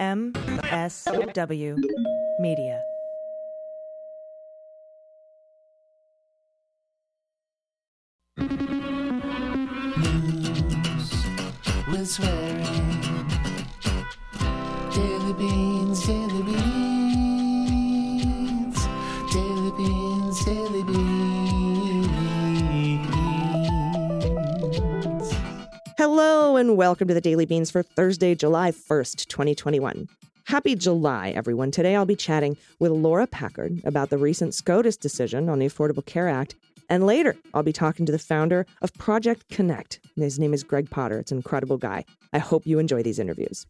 MSW Media. News with Hello and welcome to the Daily Beans for Thursday, July 1st, 2021. Happy July, everyone. Today I'll be chatting with Laura Packard about the recent SCOTUS decision on the Affordable Care Act. And later, I'll be talking to the founder of Project Kinect. His name is Gregg Potter. It's an incredible guy. I hope you enjoy these interviews.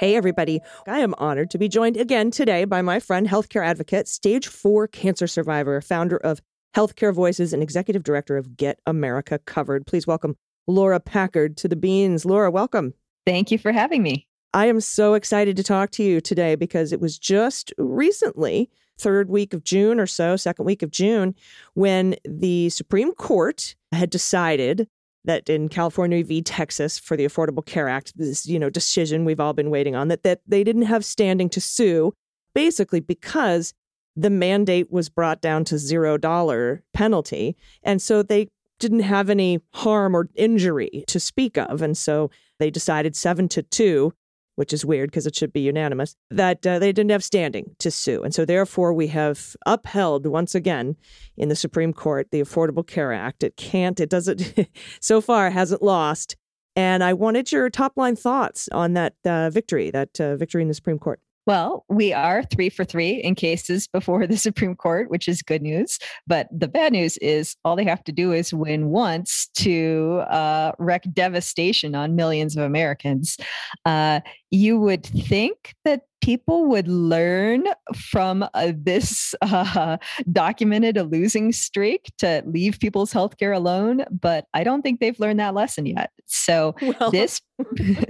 Hey, everybody. I am honored to be joined again today by my friend, healthcare advocate, stage four cancer survivor, founder of Healthcare Voices, and executive director of Get America Covered. Please welcome Laura Packard to the Beans. Laura, welcome. Thank you for having me. I am so excited to talk to you today because it was just recently, third week of June or so, second week of June, when the Supreme Court had decided that in California v. Texas for the Affordable Care Act, this you know decision we've all been waiting on, that that they didn't have standing to sue, basically because the mandate was brought down to zero dollar penalty, and so they didn't have any harm or injury to speak of, and so they decided seven to two which is weird because it should be unanimous, that uh, they didn't have standing to sue. And so, therefore, we have upheld once again in the Supreme Court the Affordable Care Act. It can't, it doesn't, so far hasn't lost. And I wanted your top line thoughts on that uh, victory, that uh, victory in the Supreme Court. Well, we are three for three in cases before the Supreme Court, which is good news. But the bad news is all they have to do is win once to uh, wreak devastation on millions of Americans. Uh, you would think that people would learn from uh, this uh, documented a losing streak to leave people's healthcare alone, but I don't think they've learned that lesson yet. So Well, this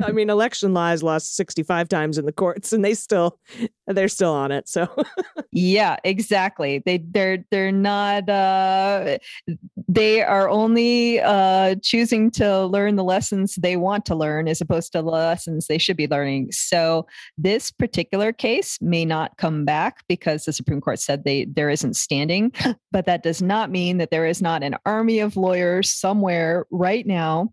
I mean, election lies lost 65 times in the courts and they still, they're still on it. So, yeah exactly they they're they're not uh they are only uh choosing to learn the lessons they want to learn as opposed to the lessons they should be learning so this particular case may not come back because the supreme court said they there isn't standing but that does not mean that there is not an army of lawyers somewhere right now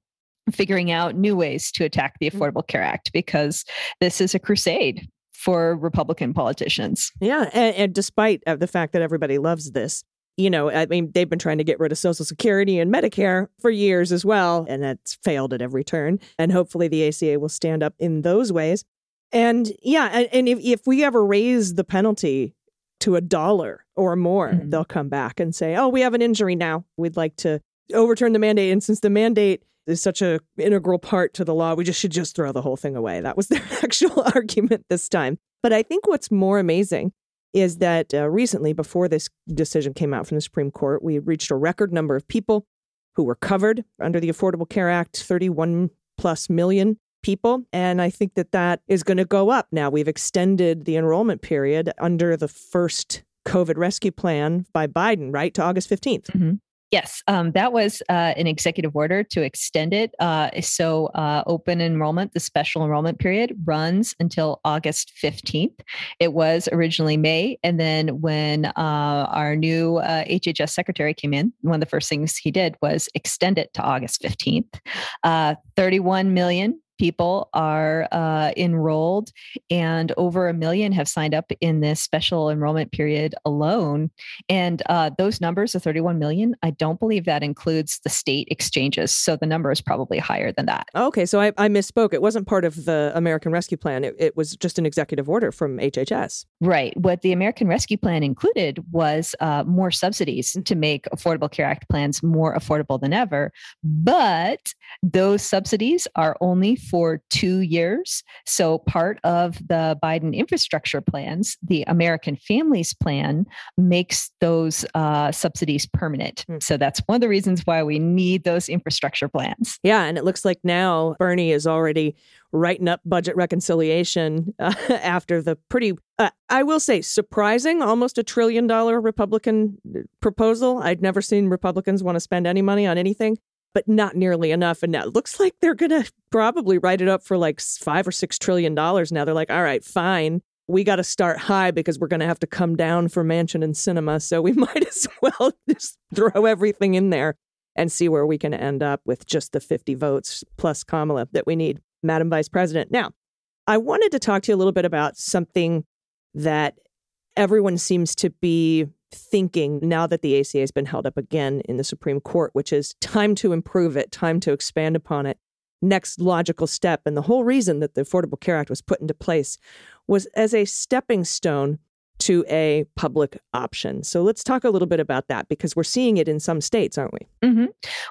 figuring out new ways to attack the affordable care act because this is a crusade for republican politicians yeah. And, and despite the fact that everybody loves this, you know, I mean, they've been trying to get rid of Social Security and Medicare for years as well, and that's failed at every turn. And hopefully the ACA will stand up in those ways. And yeah, and, and if, if we ever raise the penalty to a dollar or more, Mhm. they'll come back and say, oh, we have an injury now. We'd like to overturn the mandate. And since the mandate is such a integral part to the law, we just should just throw the whole thing away. That was their actual argument this time. But I think what's more amazing is that uh, recently, before this decision came out from the Supreme Court, we reached a record number of people who were covered under the Affordable Care Act 31 plus million people. And I think that that is going to go up now. We've extended the enrollment period under the first COVID rescue plan by Biden, right, to August 15th. Yes, um, that was uh, an executive order to extend it. Uh, so, uh, open enrollment, the special enrollment period, runs until August 15th. It was originally May. And then, when uh, our new uh, HHS secretary came in, one of the first things he did was extend it to August 15th. Uh, 31 million people are uh, enrolled, and over a million have signed up in this special enrollment period alone. And uh, those numbers of 31 million, I don't believe that includes the state exchanges. So the number is probably higher than that. Okay, so I, I misspoke. It wasn't part of the American Rescue Plan, it, it was just an executive order from HHS. Right. What the American Rescue Plan included was uh, more subsidies to make Affordable Care Act plans more affordable than ever. But those subsidies are only for two years. So part of the Biden infrastructure plans, the American Families Plan, makes those uh, subsidies permanent. Hmm. So that's one of the reasons why we need those infrastructure plans. Yeah, and it looks like now Bernie is already writing up budget reconciliation uh, after the pretty, uh, I will say, surprising, almost a trillion dollar Republican proposal. I'd never seen Republicans want to spend any money on anything but not nearly enough. And now it looks like they're going to probably write it up for like five or six trillion dollars now. They're like, all right, fine. We got to start high because we're going to have to come down for Manchin and Sinema. So we might as well just throw everything in there and see where we can end up with just the 50 votes plus Kamala that we need, Madam Vice President. Now, I wanted to talk to you a little bit about something that everyone seems to be thinking now that the ACA has been held up again in the Supreme Court, which is time to improve it, time to expand upon it. Next logical step. And the whole reason that the Affordable Care Act was put into place was as a stepping stone to a public option. So let's talk a little bit about that because we're seeing it in some states, aren't we? Mm-hmm.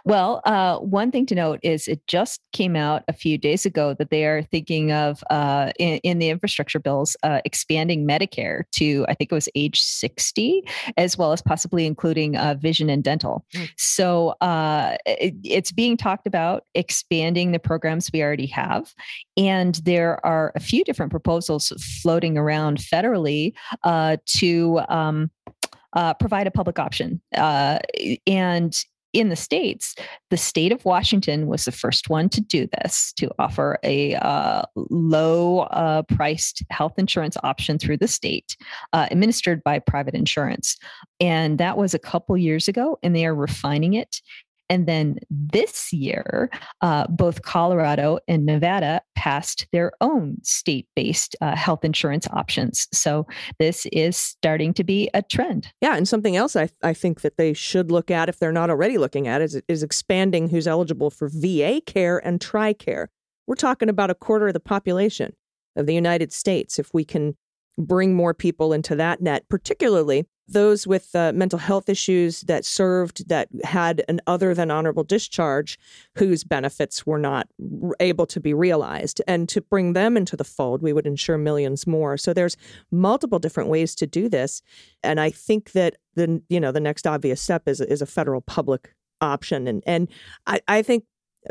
Well, uh, one thing to note is it just came out a few days ago that they are thinking of uh, in, in, the infrastructure bills uh, expanding Medicare to, I think it was age 60, as well as possibly including uh, vision and dental. Mm. So uh, it, it's being talked about expanding the programs we already have. And there are a few different proposals floating around federally uh, to um, uh, provide a public option. Uh, and in the states, the state of Washington was the first one to do this, to offer a uh, low uh, priced health insurance option through the state, uh, administered by private insurance. And that was a couple years ago, and they are refining it. And then this year, uh, both Colorado and Nevada passed their own state based uh, health insurance options. So this is starting to be a trend. Yeah. And something else I, I think that they should look at, if they're not already looking at, is, is expanding who's eligible for VA care and TRICARE. We're talking about a quarter of the population of the United States. If we can bring more people into that net, particularly those with uh, mental health issues that served that had an other than honorable discharge whose benefits were not able to be realized. And to bring them into the fold we would insure millions more. So there's multiple different ways to do this. And i think that the you know the next obvious step is is a federal public option. And and i, I think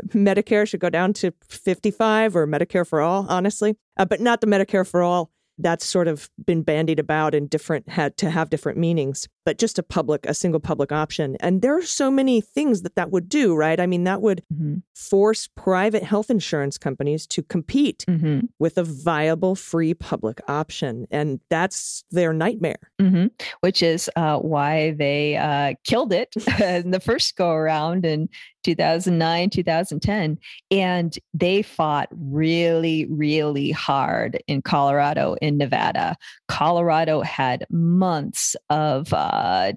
medicare should go down to 55 or medicare for all honestly. Uh, but not the medicare for all that's sort of been bandied about and different had to have different meanings but just a public a single public option and there are so many things that that would do right i mean that would mm-hmm. force private health insurance companies to compete mm-hmm. with a viable free public option and that's their nightmare mm-hmm. which is uh, why they uh, killed it in the first go around in 2009, 2010. And they fought really, really hard in Colorado, in Nevada. Colorado had months of uh,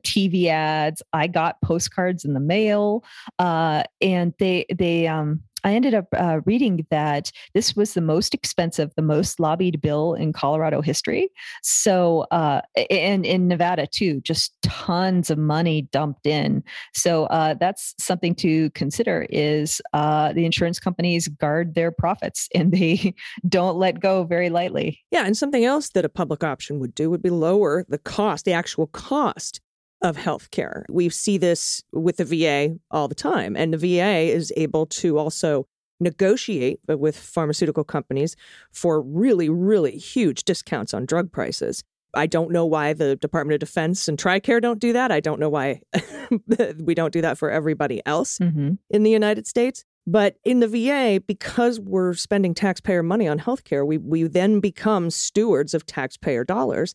TV ads. I got postcards in the mail, uh, and they they um, I ended up uh, reading that this was the most expensive, the most lobbied bill in Colorado history. So, uh, and in Nevada too, just tons of money dumped in. So uh, that's something to consider. Is uh, the insurance companies guard their profits and they don't let go very lightly. Yeah, and something else that a public option would do would be lower the cost, the actual cost of healthcare. We see this with the VA all the time, and the VA is able to also negotiate with pharmaceutical companies for really, really huge discounts on drug prices. I don't know why the Department of Defense and TRICARE don't do that. I don't know why we don't do that for everybody else mm-hmm. in the United States. But in the VA, because we're spending taxpayer money on healthcare, we, we then become stewards of taxpayer dollars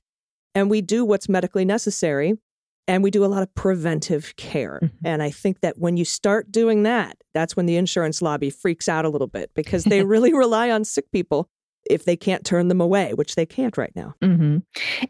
and we do what's medically necessary and we do a lot of preventive care. Mm-hmm. And I think that when you start doing that, that's when the insurance lobby freaks out a little bit because they really rely on sick people if they can't turn them away, which they can't right now. Mm-hmm.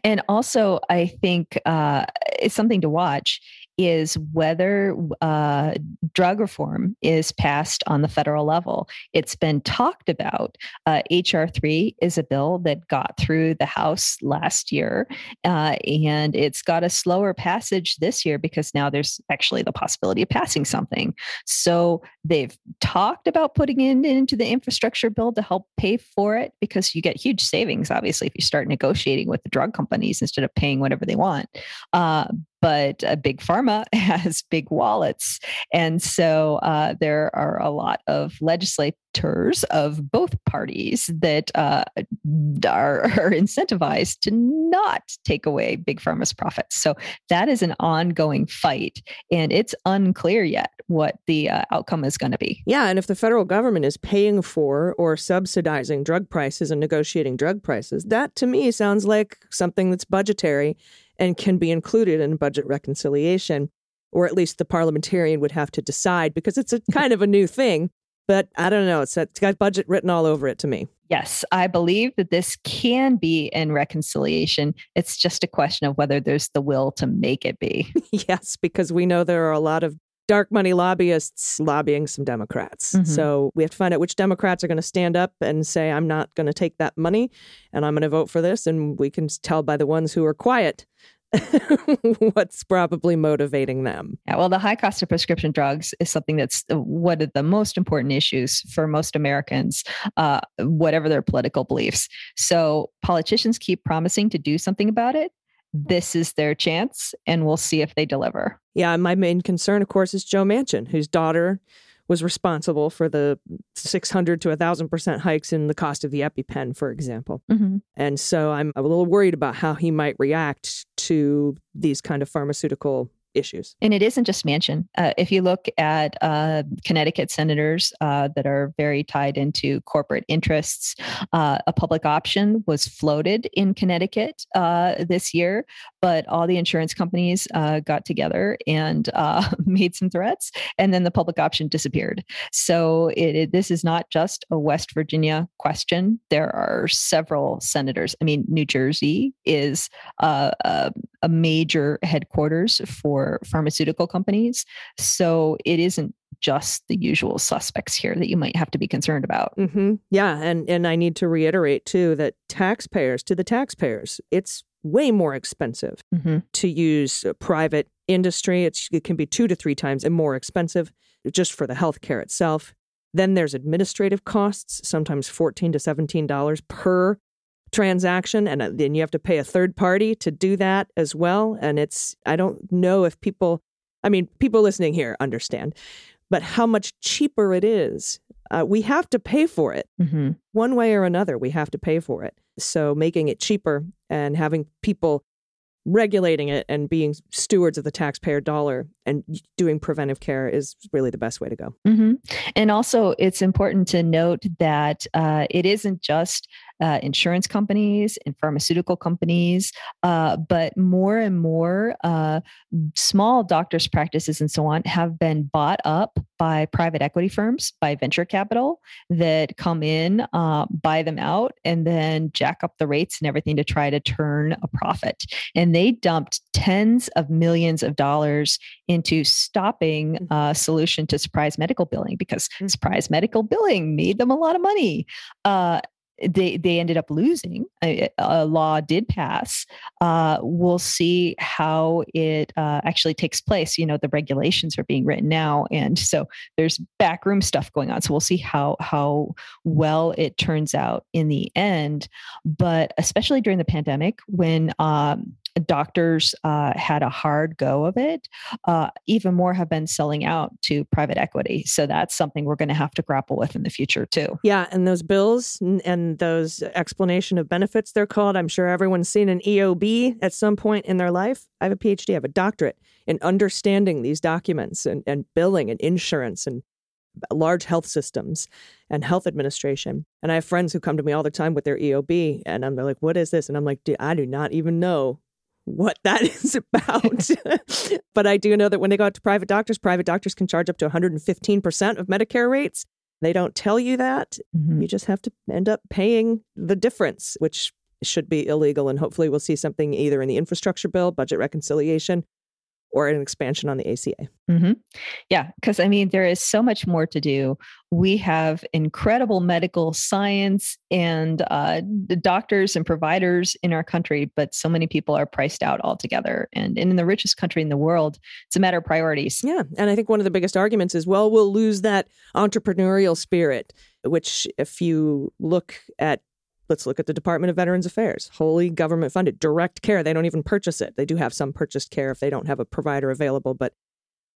And also, I think uh, it's something to watch is whether uh, drug reform is passed on the federal level. It's been talked about. Uh, HR 3 is a bill that got through the House last year, uh, and it's got a slower passage this year because now there's actually the possibility of passing something. So they've talked about putting it into the infrastructure bill to help pay for it because you get huge savings, obviously, if you start negotiating with the drug companies instead of paying whatever they want. But uh, big pharma has big wallets. And so uh, there are a lot of legislators of both parties that uh, are, are incentivized to not take away big pharma's profits. So that is an ongoing fight. And it's unclear yet what the uh, outcome is going to be. Yeah, and if the federal government is paying for or subsidizing drug prices and negotiating drug prices, that to me sounds like something that's budgetary and can be included in budget reconciliation, or at least the parliamentarian would have to decide because it's a kind of a new thing. But I don't know, it's, it's got budget written all over it to me. Yes, I believe that this can be in reconciliation. It's just a question of whether there's the will to make it be. yes, because we know there are a lot of dark money lobbyists lobbying some Democrats. Mhm. So we have to find out which Democrats are going to stand up and say, I'm not going to take that money and I'm going to vote for this. And we can tell by the ones who are quiet what's probably motivating them. Yeah, well, the high cost of prescription drugs is something that's uh, one of the most important issues for most Americans, uh, whatever their political beliefs. So politicians keep promising to do something about it. This is their chance, and we'll see if they deliver. Yeah, my main concern, of course, is Joe Manchin, whose daughter was responsible for the 600 to 1,000% hikes in the cost of the EpiPen, for example. Mm-hmm. And so I'm a little worried about how he might react to these kind of pharmaceutical issues. And it isn't just Manchin. Uh, if you look at uh, Connecticut senators uh, that are very tied into corporate interests, uh, a public option was floated in Connecticut uh, this year, but all the insurance companies uh, got together and made some threats, and then the public option disappeared. So it, it- this is not just a West Virginia question. There are several senators. I mean, New Jersey is uh, a, major headquarters for pharmaceutical companies. So it isn't just the usual suspects here that you might have to be concerned about. hmm Yeah, and and I need to reiterate too that taxpayers to the taxpayers, it's way more expensive Mhm. to use private industry. It's, it can be two to three times and more expensive just for the healthcare itself. Then there's administrative costs, sometimes fourteen to seventeen dollars per transaction, and uh, then you have to pay a third party to do that as well. And it's I don't know if people, I mean, people listening here understand, but how much cheaper it is. Uh, we have to pay for it Mhm. one way or another, we have to pay for it. So making it cheaper and having people regulating it and being stewards of the taxpayer dollar and doing preventive care is really the best way to go. hmm And also, it's important to note that uh, it isn't just uh, insurance companies and pharmaceutical companies, uh, but more and more uh, small doctors' practices and so on have been bought up by private equity firms, by venture capital that come in, uh, buy them out, and then jack up the rates and everything to try to turn a profit. And they dumped tens of millions of dollars into stopping Mhm. uh, solution to surprise medical billing because Mm. surprise medical billing made them a lot of money. Uh, they they ended up losing. A, a law did pass. Uh, we'll see how it uh, actually takes place. You know, the regulations are being written now, and so there's backroom stuff going on. So we'll see how how well it turns out in the end. But especially during the pandemic, when um, doctors uh, had a hard go of it, uh, even more have been selling out to private equity. So that's something we're going to have to grapple with in the future too. Yeah, and those bills and those explanation of benefits they're called, I'm sure everyone's seen an EOB at some point in their life. I have a PhD, I have a doctorate in understanding these documents and, and billing and insurance and large health systems and health administration. And I have friends who come to me all the time with their EOB, and I'm they're like, "What is this?" And I'm like, "Dude, I do not even know what that is about." but I do know that when they go out to private doctors, private doctors can charge up to 115 percent of Medicare rates. They don't tell you that. Mhm. You just have to end up paying the difference, which should be illegal. And hopefully, we'll see something either in the infrastructure bill, budget reconciliation, or an expansion on the ACA. hmm Yeah, because I mean, there is so much more to do. We have incredible medical science and uh, the doctors and providers in our country, but so many people are priced out altogether. And, and in the richest country in the world, it's a matter of priorities. Yeah. And I think one of the biggest arguments is well, we'll lose that entrepreneurial spirit, which, if you look at let's look at the Department of Veterans Affairs, wholly government funded, direct care. They don't even purchase it. They do have some purchased care if they don't have a provider available, but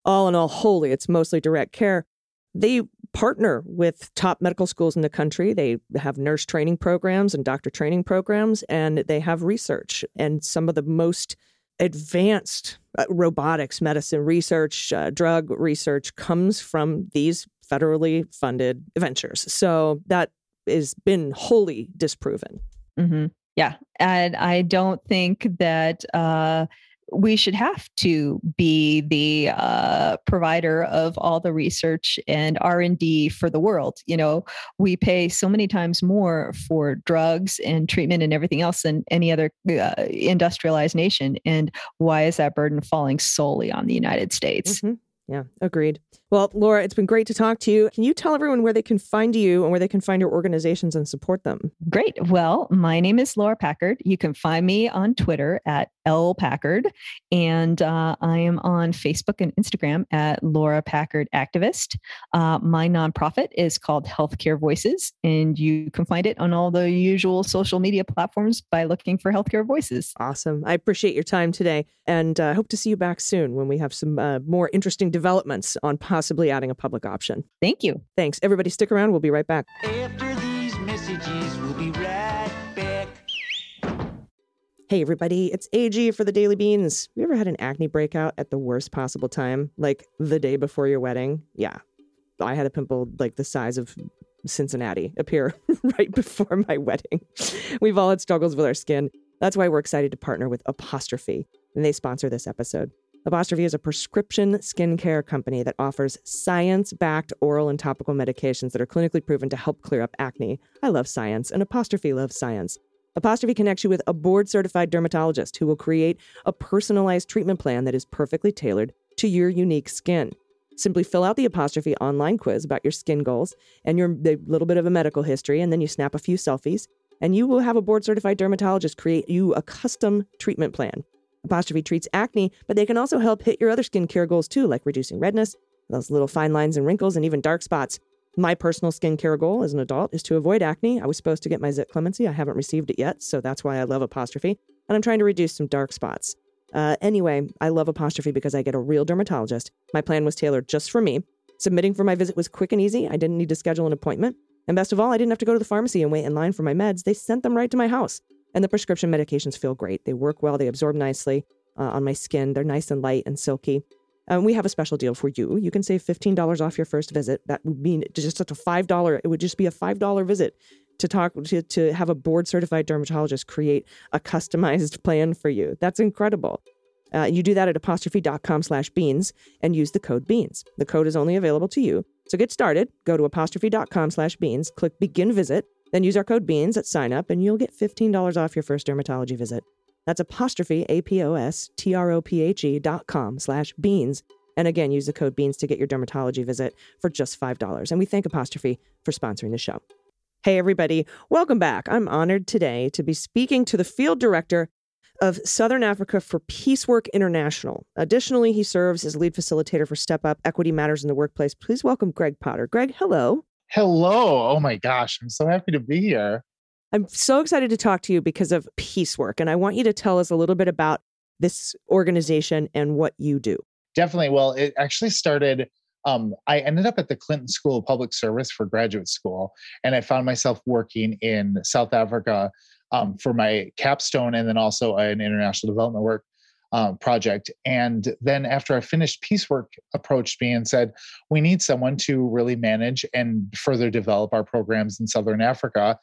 all in all, wholly, it's mostly direct care. They partner with top medical schools in the country. They have nurse training programs and doctor training programs, and they have research and some of the most advanced uh, robotics, medicine research, uh, drug research comes from these federally funded ventures. So that has been wholly disproven. hmm Yeah, and I don't think that uh, we should have to be the uh, provider of all the research and r&d for the world you know we pay so many times more for drugs and treatment and everything else than any other uh, industrialized nation and why is that burden falling solely on the united states Mhm. Yeah, agreed. Well, Laura, it's been great to talk to you. Can you tell everyone where they can find you and where they can find your organizations and support them? Great. Well, my name is Laura Packard. You can find me on Twitter at L Packard, and uh, I am on Facebook and Instagram at Laura Packard Activist. Uh, my nonprofit is called Healthcare Voices, and you can find it on all the usual social media platforms by looking for Healthcare Voices. Awesome. I appreciate your time today and uh, hope to see you back soon when we have some uh, more interesting developments on possibly adding a public option. Thank you. Thanks. Everybody, stick around. We'll be right back. After these messages, we'll be right back. Hey, everybody, it's AG for the Daily Beans. You ever had an acne breakout at the worst possible time, like the day before your wedding? Yeah. I had a pimple like the size of Cincinnati appear right before my wedding. We've all had struggles with our skin. That's why we're excited to partner with Apostrophe, and they sponsor this episode. Apostrophe is a prescription skincare company that offers science backed oral and topical medications that are clinically proven to help clear up acne. I love science, and Apostrophe loves science. Apostrophe connects you with a board certified dermatologist who will create a personalized treatment plan that is perfectly tailored to your unique skin. Simply fill out the Apostrophe online quiz about your skin goals and your little bit of a medical history, and then you snap a few selfies, and you will have a board certified dermatologist create you a custom treatment plan. Apostrophe treats acne, but they can also help hit your other skincare goals too, like reducing redness, those little fine lines and wrinkles, and even dark spots. My personal skincare goal as an adult is to avoid acne. I was supposed to get my zit clemency. I haven't received it yet, so that's why I love Apostrophe. And I'm trying to reduce some dark spots. Uh, anyway, I love Apostrophe because I get a real dermatologist. My plan was tailored just for me. Submitting for my visit was quick and easy. I didn't need to schedule an appointment. And best of all, I didn't have to go to the pharmacy and wait in line for my meds. They sent them right to my house. And the prescription medications feel great. They work well, they absorb nicely uh, on my skin. They're nice and light and silky. Um, we have a special deal for you. You can save $15 off your first visit. That would mean just such a $5, it would just be a $5 visit to talk to, to have a board certified dermatologist create a customized plan for you. That's incredible. Uh, you do that at apostrophe.com slash beans and use the code beans. The code is only available to you. So get started. Go to apostrophe.com slash beans, click begin visit, then use our code beans at sign up, and you'll get $15 off your first dermatology visit. That's apostrophe, A P O S T R O P H E dot com slash beans. And again, use the code beans to get your dermatology visit for just $5. And we thank Apostrophe for sponsoring the show. Hey, everybody, welcome back. I'm honored today to be speaking to the field director of Southern Africa for Peacework International. Additionally, he serves as lead facilitator for Step Up Equity Matters in the Workplace. Please welcome Gregg Potter. Gregg, hello. Hello. Oh my gosh. I'm so happy to be here. I'm so excited to talk to you because of Peacework, and I want you to tell us a little bit about this organization and what you do. Definitely. Well, it actually started. Um, I ended up at the Clinton School of Public Service for graduate school, and I found myself working in South Africa um, for my capstone and then also an international development work um, project. And then after I finished, Peacework approached me and said, We need someone to really manage and further develop our programs in Southern Africa.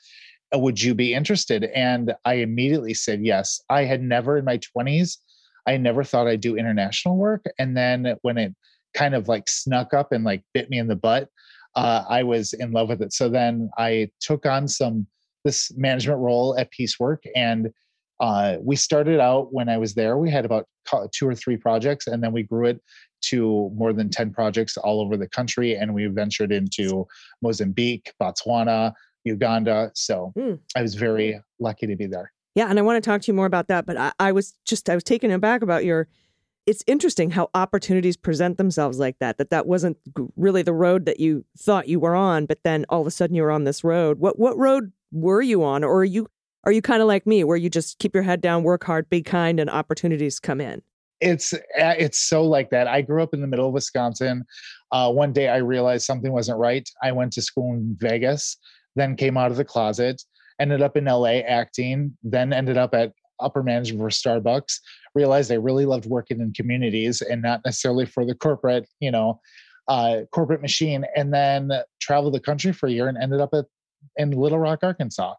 Uh, Would you be interested? And I immediately said yes. I had never in my 20s, I never thought I'd do international work. And then when it kind of like snuck up and like bit me in the butt, uh, I was in love with it. So then I took on some this management role at Peacework, and uh, we started out when I was there. We had about two or three projects, and then we grew it to more than ten projects all over the country, and we ventured into Mozambique, Botswana, Uganda. So Hmm. I was very lucky to be there. Yeah, and I want to talk to you more about that, but I, I was just I was taken aback about your it's interesting how opportunities present themselves like that that that wasn't really the road that you thought you were on but then all of a sudden you were on this road what what road were you on? Or are you are you kind of like me where you just keep your head down, work hard, be kind, and opportunities come in? it's uh, it's so like that. I grew up in the middle of Wisconsin. Uh, one day I realized something wasn't right. I went to school in Vegas, then came out of the closet, ended up in LA acting, then ended up at upper management for Starbucks. Realized I really loved working in communities and not necessarily for the corporate, you know, uh, corporate machine. And then traveled the country for a year and ended up at in Little Rock, Arkansas.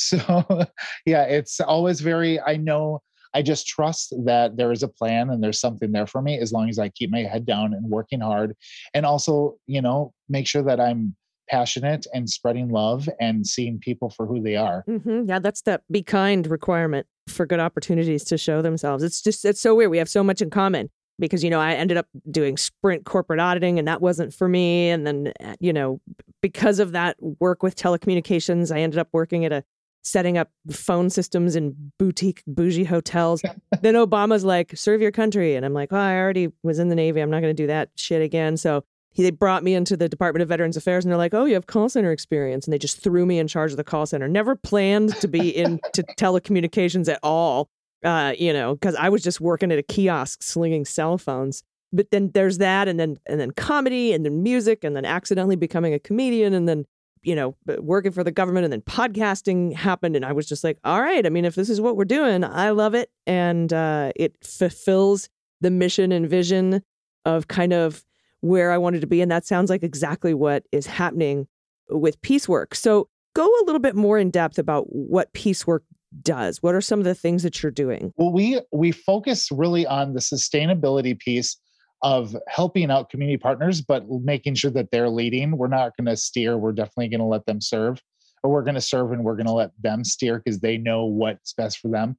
So yeah, it's always very. I know I just trust that there is a plan and there's something there for me as long as I keep my head down and working hard and also, you know, make sure that I'm passionate and spreading love and seeing people for who they are. hmm Yeah, that's that be kind requirement for good opportunities to show themselves. It's just, it's so weird. We have so much in common because, you know, I ended up doing sprint corporate auditing and that wasn't for me. And then, uh, you know, because of that work with telecommunications, I ended up working at a setting up phone systems in boutique bougie hotels. then Obama's like, serve your country. And I'm like, oh, I already was in the Navy. I'm not going to do that shit again. So he, they brought me into the Department of Veterans Affairs and they're like, oh, you have call center experience. And they just threw me in charge of the call center. Never planned to be into telecommunications at all, uh, you know, because I was just working at a kiosk slinging cell phones. But then there's that, and then and then comedy, and then music, and then accidentally becoming a comedian, and then you know, working for the government and then podcasting happened. And I was just like, all right, I mean, if this is what we're doing, I love it. And uh, it fulfills the mission and vision of kind of where I wanted to be. And that sounds like exactly what is happening with Peacework. So go a little bit more in depth about what Peacework does. What are some of the things that you're doing? Well, we we focus really on the sustainability piece of helping out community partners, but making sure that they're leading. We're not going to steer. We're definitely going to let them serve, or we're going to serve and we're going to let them steer because they know what's best for them.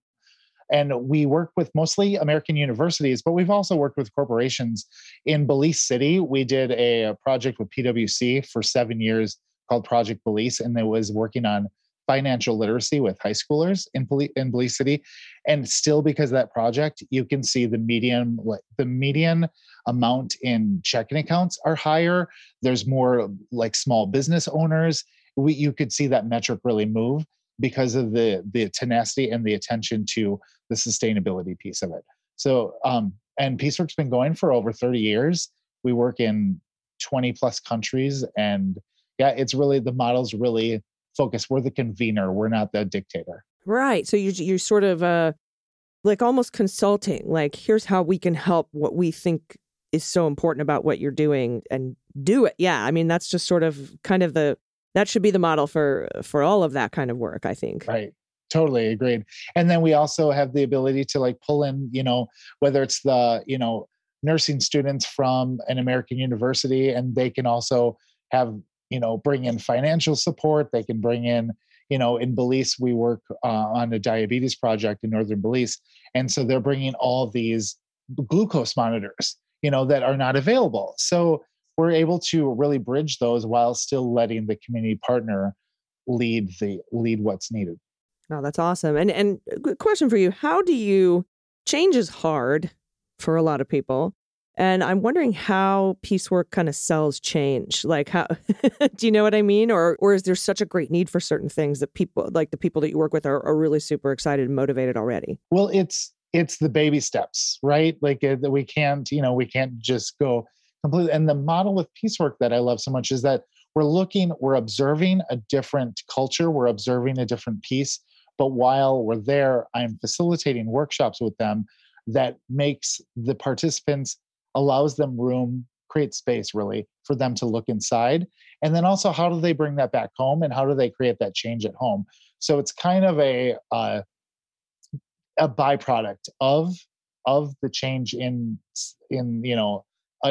And we work with mostly American universities, but we've also worked with corporations. In Belize City, we did a, project with PwC for seven years called Project Belize, and it was working on financial literacy with high schoolers in, in Belize City. And still, because of that project, you can see the median the median amount in checking accounts are higher. There's more like small business owners. We, you could see that metric really move because of the the tenacity and the attention to the sustainability piece of it. So, um, and Peacework's been going for over 30 years. We work in 20 plus countries, and yeah, it's really the model's really focused. We're the convener. We're not the dictator. Right. So you you're sort of uh like almost consulting. Like here's how we can help what we think is so important about what you're doing and do it. Yeah. I mean, that's just sort of kind of the that should be the model for for all of that kind of work, I think. Right. Totally agreed. And then we also have the ability to like pull in, you know, whether it's the, you know, nursing students from an American university and they can also have, you know, bring in financial support, they can bring in you know, in Belize, we work uh, on a diabetes project in northern Belize, and so they're bringing all these glucose monitors you know that are not available. So we're able to really bridge those while still letting the community partner lead the lead what's needed. Oh that's awesome. And and uh, question for you. How do you change is hard for a lot of people. And i'm wondering how Peacework kind of sells change. Like how do you know what i mean? Or or is there such a great need for certain things that people like the people that you work with are, are really super excited and motivated already? Well it's it's the baby steps right? Like uh, we can't you know we can't just go completely. And the model of Peacework that i love so much is that we're looking we're observing a different culture we're observing a different piece but while we're there i'm facilitating workshops with them that makes the participants allows them room create space really for them to look inside. And then also how do they bring that back home and how do they create that change at home? So it's kind of a uh, a byproduct of of the change in in you know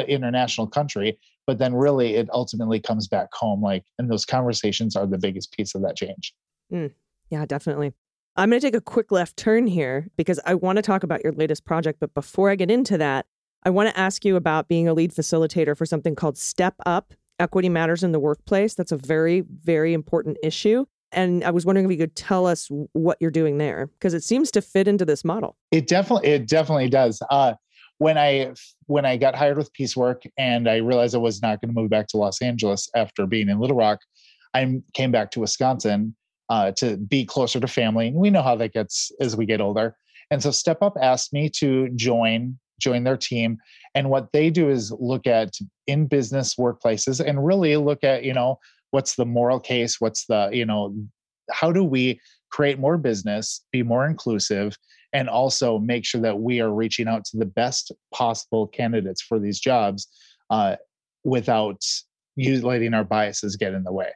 international country but then really it ultimately comes back home like and those conversations are the biggest piece of that change. Mm, yeah definitely. I'm going to take a quick left turn here because i want to talk about your latest project but before i get into that i want to ask you about being a lead facilitator for something called step up equity matters in the workplace. That's a very very important issue and I was wondering if you could tell us what you're doing there because it seems to fit into this model. It definitely it definitely does. Uh, when I when I got hired with Peacework and I realized I was not going to move back to Los Angeles after being in Little Rock, I came back to Wisconsin uh, to be closer to family. And we know how that gets as we get older. And so Step Up asked me to join join their team. And what they do is look at in business workplaces and really look at, you know, what's the moral case? What's the, you know, how do we create more business, be more inclusive, and also make sure that we are reaching out to the best possible candidates for these jobs uh, without you letting our biases get in the way.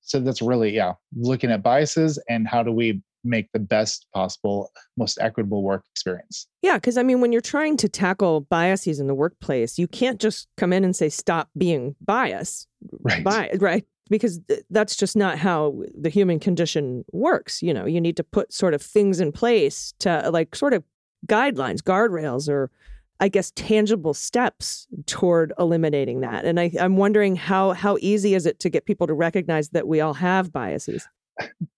So that's really, yeah, looking at biases and how do we make the best possible, most equitable work experience. Yeah, because I mean, when you're trying to tackle biases in the workplace, you can't just come in and say, stop being biased. Right. Bi- right. Because th- that's just not how the human condition works. You know, you need to put sort of things in place to like sort of guidelines, guardrails, or I guess tangible steps toward eliminating that. And I, I'm wondering how how easy is it to get people to recognize that we all have biases?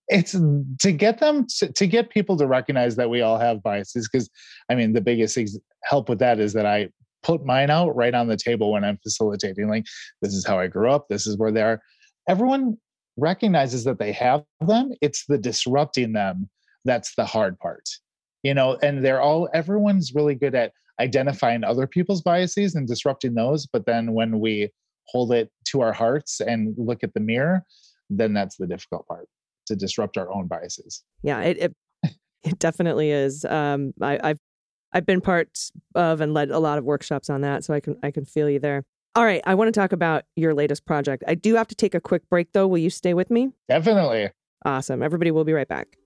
it's to get them to, to get people to recognize that we all have biases because i mean the biggest ex- help with that is that i put mine out right on the table when i'm facilitating like this is how i grew up this is where they are everyone recognizes that they have them it's the disrupting them that's the hard part you know and they're all everyone's really good at identifying other people's biases and disrupting those but then when we hold it to our hearts and look at the mirror then that's the difficult part to disrupt our own biases. Yeah, it it, it definitely is. Um, I, I've I've been part of and led a lot of workshops on that, so I can I can feel you there. All right, I want to talk about your latest project. I do have to take a quick break though. Will you stay with me? Definitely. Awesome. Everybody, we'll be right back.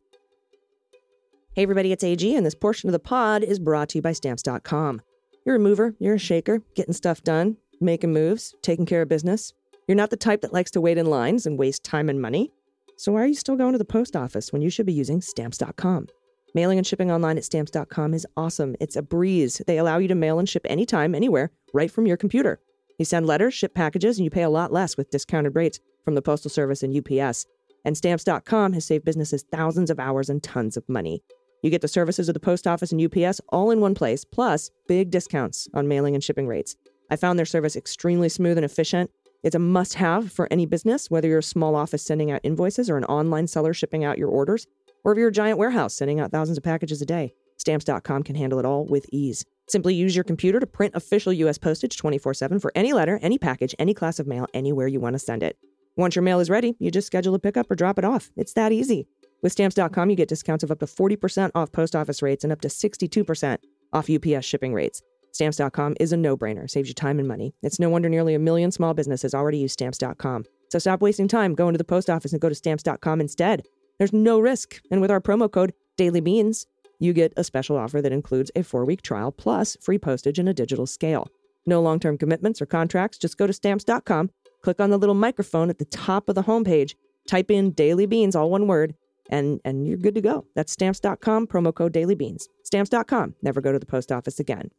Hey everybody, it's AG, and this portion of the pod is brought to you by Stamps.com. You're a mover, you're a shaker, getting stuff done, making moves, taking care of business. You're not the type that likes to wait in lines and waste time and money. So why are you still going to the post office when you should be using stamps.com? Mailing and shipping online at stamps.com is awesome. It's a breeze. They allow you to mail and ship anytime, anywhere, right from your computer. You send letters, ship packages, and you pay a lot less with discounted rates from the Postal Service and UPS. And stamps.com has saved businesses thousands of hours and tons of money. You get the services of the post office and UPS all in one place, plus big discounts on mailing and shipping rates. I found their service extremely smooth and efficient. It's a must have for any business, whether you're a small office sending out invoices or an online seller shipping out your orders, or if you're a giant warehouse sending out thousands of packages a day. Stamps.com can handle it all with ease. Simply use your computer to print official U.S. postage 24 7 for any letter, any package, any class of mail, anywhere you want to send it. Once your mail is ready, you just schedule a pickup or drop it off. It's that easy. With Stamps.com, you get discounts of up to 40% off post office rates and up to 62% off UPS shipping rates. Stamps.com is a no brainer, saves you time and money. It's no wonder nearly a million small businesses already use Stamps.com. So stop wasting time, go into the post office and go to Stamps.com instead. There's no risk. And with our promo code DailyBeans, you get a special offer that includes a four week trial plus free postage and a digital scale. No long term commitments or contracts. Just go to Stamps.com, click on the little microphone at the top of the homepage, type in Daily Beans, all one word, and, and you're good to go. That's Stamps.com, promo code Daily Beans. Stamps.com. Never go to the post office again.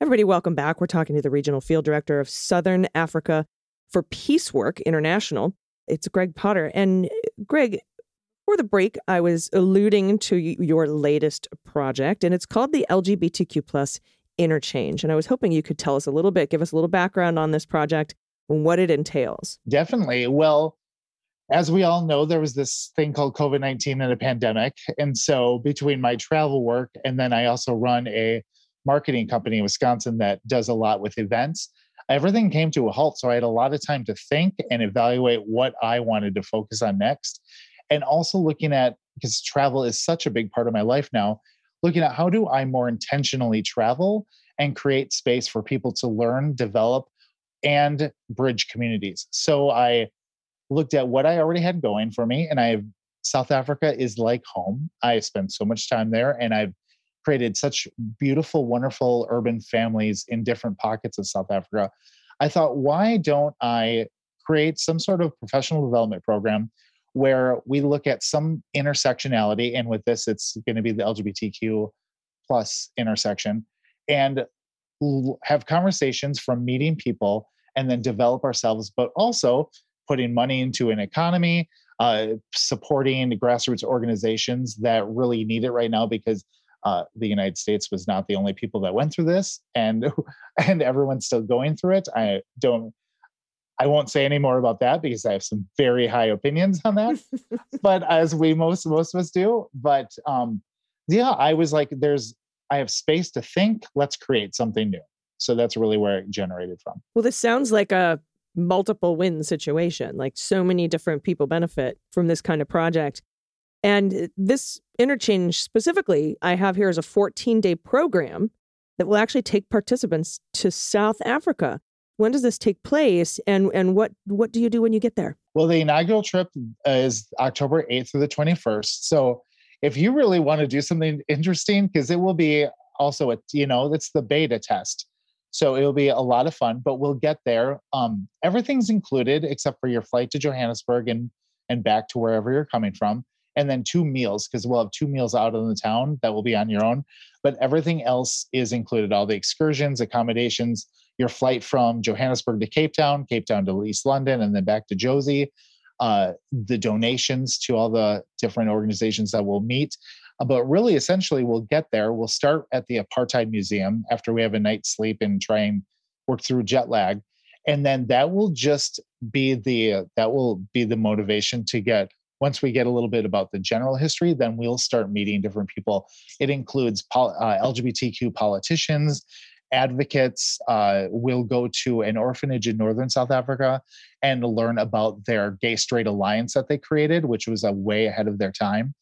Everybody, welcome back. We're talking to the regional field director of Southern Africa for Peacework International. It's Gregg Potter. And Gregg, before the break, I was alluding to your latest project, and it's called the LGBTQ plus interchange. And I was hoping you could tell us a little bit, give us a little background on this project and what it entails. Definitely. Well, as we all know, there was this thing called COVID 19 and a pandemic. And so, between my travel work and then I also run a marketing company in Wisconsin that does a lot with events. Everything came to a halt. So I had a lot of time to think and evaluate what I wanted to focus on next. And also looking at, because travel is such a big part of my life now, looking at how do I more intentionally travel and create space for people to learn, develop, and bridge communities. So I looked at what I already had going for me, and I South Africa is like home. I spent so much time there, and I've created such beautiful, wonderful urban families in different pockets of South Africa. I thought, why don't I create some sort of professional development program where we look at some intersectionality, and with this, it's going to be the LGBTQ plus intersection, and have conversations from meeting people and then develop ourselves, but also putting money into an economy, uh, supporting grassroots organizations that really need it right now because uh, the United States was not the only people that went through this, and and everyone's still going through it. I don't. I won't say any more about that because I have some very high opinions on that. but as we most most of us do. But um, yeah, I was like, there's I have space to think. Let's create something new. So that's really where it generated from. Well, this sounds like a multiple win situation. Like so many different people benefit from this kind of project. And this interchange specifically, I have here is a 14 day program that will actually take participants to South Africa. When does this take place, and and what what do you do when you get there? Well, the inaugural trip is October 8th through the 21st. So if you really want to do something interesting, because it will be also a you know it's the beta test. So it'll be a lot of fun, but we'll get there. Um, everything's included except for your flight to Johannesburg and and back to wherever you're coming from and then two meals because we'll have two meals out in the town that will be on your own. But everything else is included all the excursions, accommodations, your flight from Johannesburg to Cape Town, Cape Town to East London, and then back to Jozi, uh, the donations to all the different organizations that we'll meet. Uh, but really, essentially, we'll get there. We'll start at the Apartheid Museum after we have a night's sleep and try and work through jet lag. And then that will just be the that will be the motivation to get once we get a little bit about the general history, then we'll start meeting different people. It includes pol- uh, LGBTQ politicians, advocates. Uh, we'll go to an orphanage in northern South Africa and learn about their gay straight alliance that they created, which was a way ahead of their time.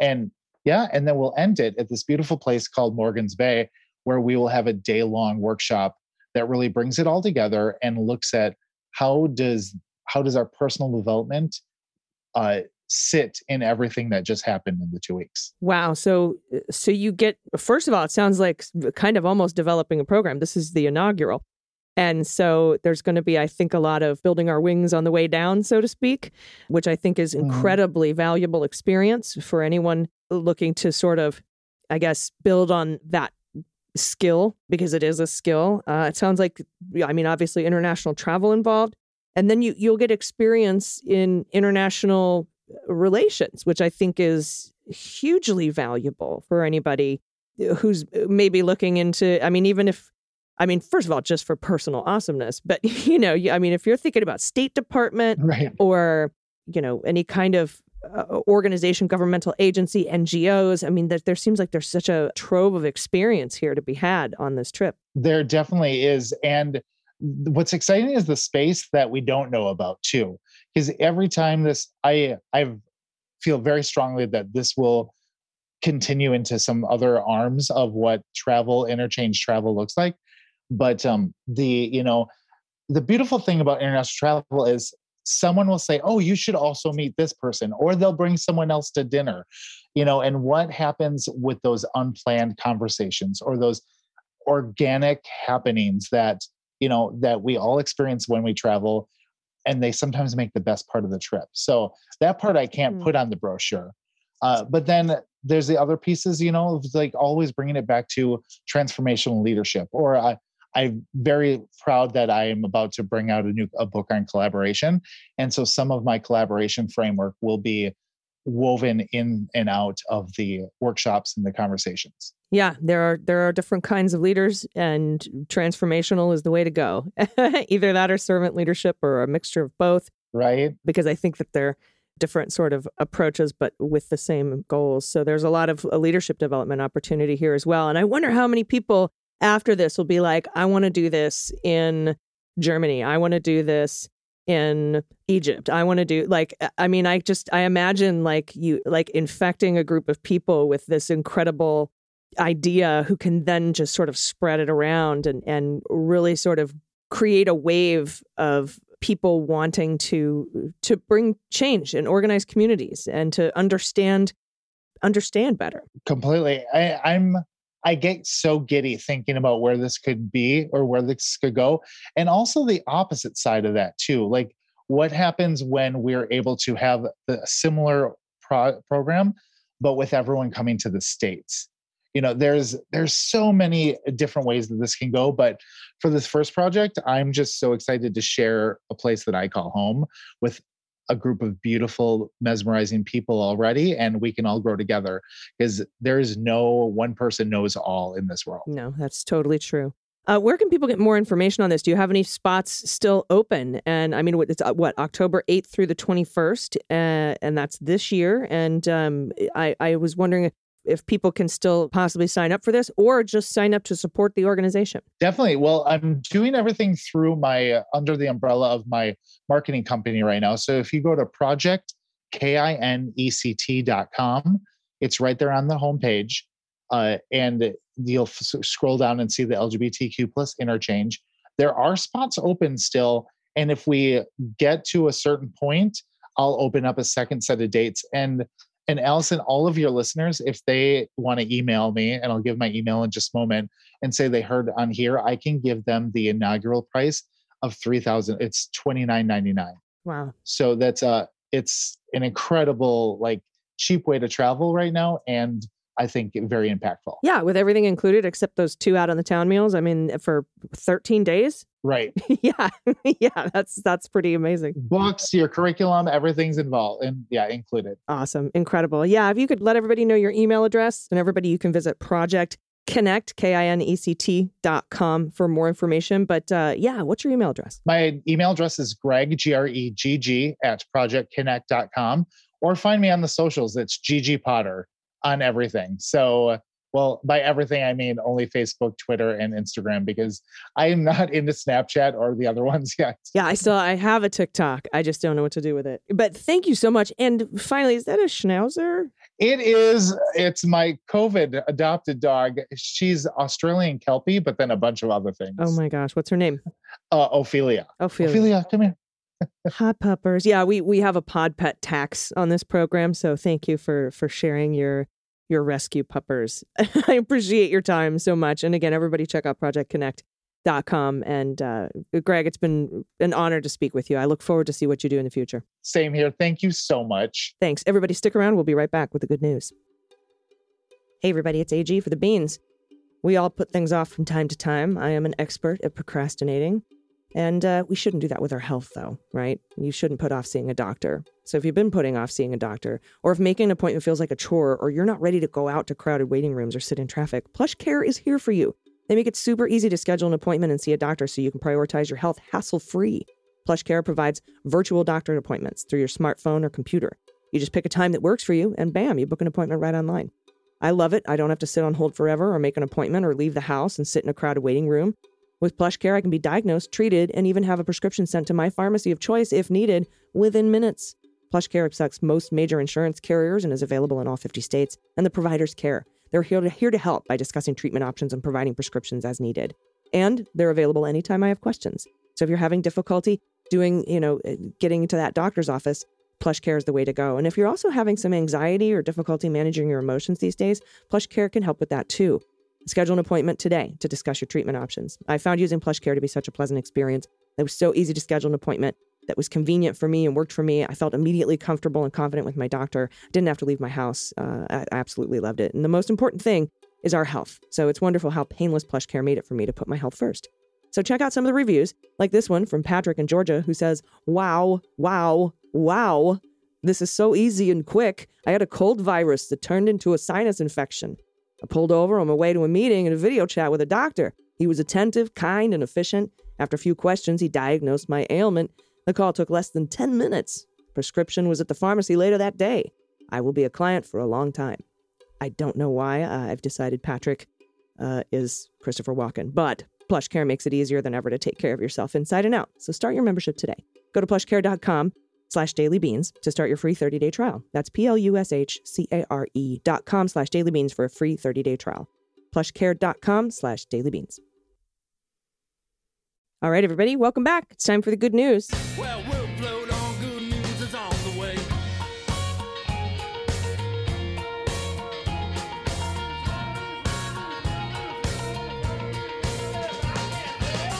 And yeah, and then we'll end it at this beautiful place called Morgan's Bay, where we will have a day long workshop that really brings it all together and looks at how does how does our personal development uh, sit in everything that just happened in the two weeks. Wow. So uh, so you get first of all, it sounds like kind of almost developing a program. This is the inaugural. And so there's going to be, I think, a lot of building our wings on the way down, so to speak, which I think is Mm-hmm. incredibly valuable experience for anyone looking to sort of, I guess, build on that skill because it is a skill. Uh, it sounds like, I mean, obviously international travel involved, and then you you'll get experience in international relations, which I think is hugely valuable for anybody who's maybe looking into. I mean, even if, I mean, first of all, just for personal awesomeness, but you know, I mean, if you're thinking about State Department Right. or you know any kind of uh, organization, governmental agency, NGOs, I mean, there, there seems like there's such a trove of experience here to be had on this trip. There definitely is. And what's exciting is the space that we don't know about too. Because every time this I I feel very strongly that this will continue into some other arms of what travel, interchange travel looks like. But um the, you know, the beautiful thing about international travel is someone will say, "Oh, you should also meet this person," or they'll bring someone else to dinner. You know, and what happens with those unplanned conversations or those organic happenings that you know that we all experience when we travel and they sometimes make the best part of the trip. So that part i can't Mm. put on the brochure. Uh, but then there's the other pieces you know like always bringing it back to transformational leadership or i i'm very proud that i am about to bring out a new a book on collaboration. And so some of my collaboration framework will be woven in and out of the workshops and the conversations Yeah, there are there are different kinds of leaders, and transformational is the way to go. Either that or servant leadership, or a mixture of both. right Because I think that they're different sort of approaches, but with the same goals. So there's a lot of uh, leadership development opportunity here as well. And I wonder how many people after this will be like, I want to do this in Germany. I want to do this in Egypt. I want to do like I mean I just I imagine like you like infecting a group of people with this incredible idea who can then just sort of spread it around and and really sort of create a wave of people wanting to to bring change and organize communities and to understand understand better. completely I, i'm i get so giddy thinking about where this could be or where this could go and also the opposite side of that too like what happens when we're able to have the similar pro- program but with everyone coming to the states? You know there's there's so many different ways that this can go but for this first project i'm just so excited to share a place that i call home with a group of beautiful mesmerizing people already and we can all grow together because there is no one person knows all in this world No, that's totally true. Uh, where can people get more information on this? Do you have any spots still open? And I mean, it's uh, what October eighth through the twenty first, uh, and that's this year. And um, I, I was wondering if, people can still possibly sign up for this, or just sign up to support the organization. Definitely. Well, I'm doing everything through my uh, under the umbrella of my marketing company right now. So if you go to project E com, it's right there on the homepage, uh, and you'll f- scroll down and see the LGBTQ plus interchange. There are spots open still, and if we get to a certain point, I'll open up a second set of dates. And and Allison, all of your listeners, if they want to email me, and I'll give my email in just a moment, and say they heard on here, I can give them the inaugural price of three thousand. It's twenty nine ninety nine. Wow. So that's a it's an incredible like cheap way to travel right now, and I think very impactful. Yeah, with everything included except those two out on the town meals. I mean, for thirteen days. Right. yeah, yeah, that's that's pretty amazing. Books, your curriculum, everything's involved, and yeah, included. Awesome. Incredible. Yeah. If you could let everybody know your email address and everybody, you can visit Project Kinect, K I N E C T dot com for more information. But uh, yeah, what's your email address? My email address is gregg, G R E G G, at projectkinect.com, or find me on the socials. It's GG Potter on everything. So, well, by everything, I mean only Facebook, Twitter, and Instagram because I am not into Snapchat or the other ones yet. Yeah, I still I have a TikTok. I just don't know what to do with it. But thank you so much. And finally, is that a schnauzer? It is, it's my COVID adopted dog. She's Australian Kelpie, but then a bunch of other things. Oh my gosh, what's her name? Uh, Ophelia. Ophelia. Ophelia, come here. Hot puppers. Yeah, we we have a pod pet tax on this program, so thank you for for sharing your your rescue puppers. I appreciate your time so much. And again, everybody check out projectkinect.com and uh Gregg, it's been an honor to speak with you. I look forward to see what you do in the future. Same here. Thank you so much. Thanks. Everybody stick around. We'll be right back with the good news. Hey everybody, it's AG for the beans. We all put things off from time to time. I am an expert at procrastinating. And uh, we shouldn't do that with our health, though, right? You shouldn't put off seeing a doctor. So if you've been putting off seeing a doctor, or if making an appointment feels like a chore, or you're not ready to go out to crowded waiting rooms or sit in traffic, PlushCare is here for you. They make it super easy to schedule an appointment and see a doctor so you can prioritize your health hassle free. PlushCare provides virtual doctor appointments through your smartphone or computer. You just pick a time that works for you, and bam, you book an appointment right online. I love it. I don't have to sit on hold forever or make an appointment or leave the house and sit in a crowded waiting room. With PlushCare, I can be diagnosed, treated, and even have a prescription sent to my pharmacy of choice if needed within minutes. PlushCare accepts most major insurance carriers and is available in all 50 states, and the providers care. They're here to, here to help by discussing treatment options and providing prescriptions as needed. And they're available anytime I have questions. So if you're having difficulty doing, you know, uh, getting to that doctor's office, PlushCare is the way to go. And if you're also having some anxiety or difficulty managing your emotions these days, PlushCare can help with that too. Schedule an appointment today to discuss your treatment options. I found using PlushCare to be such a pleasant experience. It was so easy to schedule an appointment that was convenient for me and worked for me. I felt immediately comfortable and confident with my doctor. Didn't have to leave my house. Uh, I absolutely loved it. And the most important thing is our health. So it's wonderful how painless PlushCare made it for me to put my health first. So check out some of the reviews, like this one from Patrick in Georgia, who says, Wow, wow, wow. This is so easy and quick. I had a cold virus that turned into a sinus infection. I pulled over on my way to a meeting and a video chat with a doctor. He was attentive, kind, and efficient. After a few questions, he diagnosed my ailment. The call took less than 10 minutes. Prescription was at the pharmacy later that day. I will be a client for a long time. I don't know why uh, I've decided Patrick uh, is Christopher Walken, but PlushCare makes it easier than ever to take care of yourself inside and out. So start your membership today. Go to plushcare.com slash dailybeans to start your free 30-day trial. That's P-L-U-S-H-C-A-R-E dot com slash dailybeans for a free 30-day trial. plushcare.com slash dailybeans. All right, everybody, welcome back. It's time for the good news. Well, we'll float on. Good news is on the way.